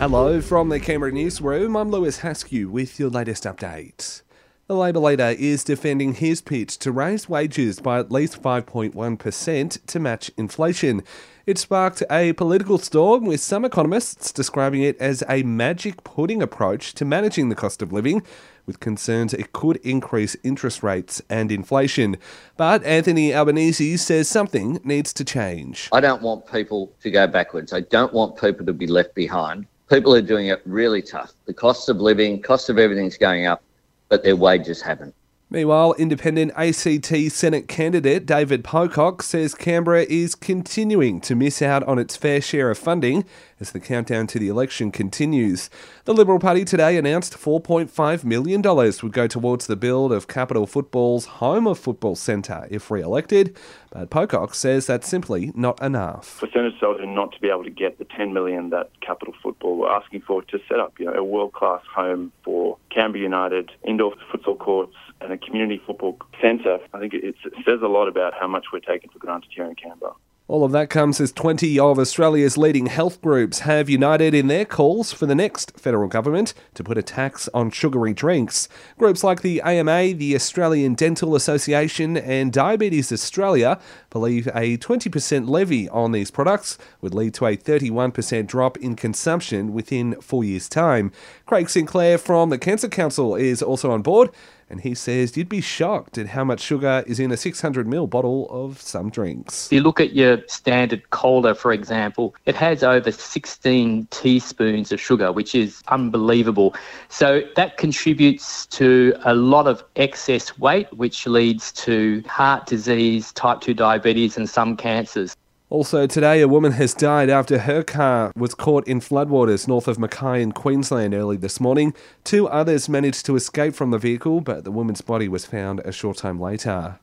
Hello from the Canberra newsroom. I'm Lewis Haskew with your latest update. The Labor leader is defending his pitch to raise wages by at least 5.1% to match inflation. It sparked a political storm with some economists describing it as a magic pudding approach to managing the cost of living, with concerns it could increase interest rates and inflation. But Anthony Albanese says something needs to change. I don't want people to go backwards. I don't want people to be left behind people are doing it really tough. The cost of living, cost of everything's going up, but their wages haven't. Meanwhile, independent ACT Senate candidate David Pocock says Canberra is continuing to miss out on its fair share of funding as the countdown to the election continues. The Liberal Party today announced $4.5 million would go towards the build of Capital Football's Home of Football Centre if re elected, but Pocock says that's simply not enough. For Senator Sullivan not to be able to get the 10 million that Capital Football were asking for to set up you know, a world class home for Canberra United, indoor futsal courts, and a community football centre, I think it, says a lot about how much we're taking for granted here in Canberra. All of that comes as 20 of Australia's leading health groups have united in their calls for the next federal government to put a tax on sugary drinks. Groups like the AMA, the Australian Dental Association, and Diabetes Australia believe a 20% levy on these products would lead to a 31% drop in consumption within four years' time. Craig Sinclair from the Cancer Council is also on board and he says you'd be shocked at how much sugar is in a 600ml bottle of some drinks. If you look at your standard cola, for example, it has over 16 teaspoons of sugar, which is unbelievable. So that contributes to a lot of excess weight, which leads to heart disease, type 2 diabetes, and some cancers. Also, today, a woman has died after her car was caught in floodwaters north of Mackay in Queensland early this morning. Two others managed to escape from the vehicle, but the woman's body was found a short time later.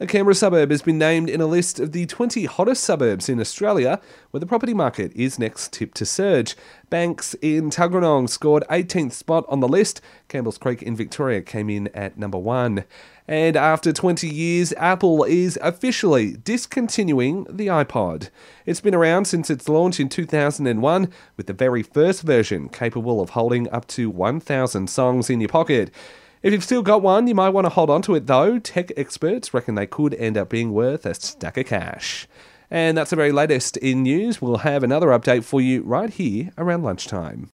A Canberra suburb has been named in a list of the 20 hottest suburbs in Australia, where the property market is next tipped to surge. Banks in Tuggeranong scored 18th spot on the list. Campbell's Creek in Victoria came in at number one. And after 20 years, Apple is officially discontinuing the iPod. It's been around since its launch in 2001, with the very first version capable of holding up to 1,000 songs in your pocket. If you've still got one, you might want to hold on to it though. Tech experts reckon they could end up being worth a stack of cash. And that's the very latest in news. We'll have another update for you right here around lunchtime.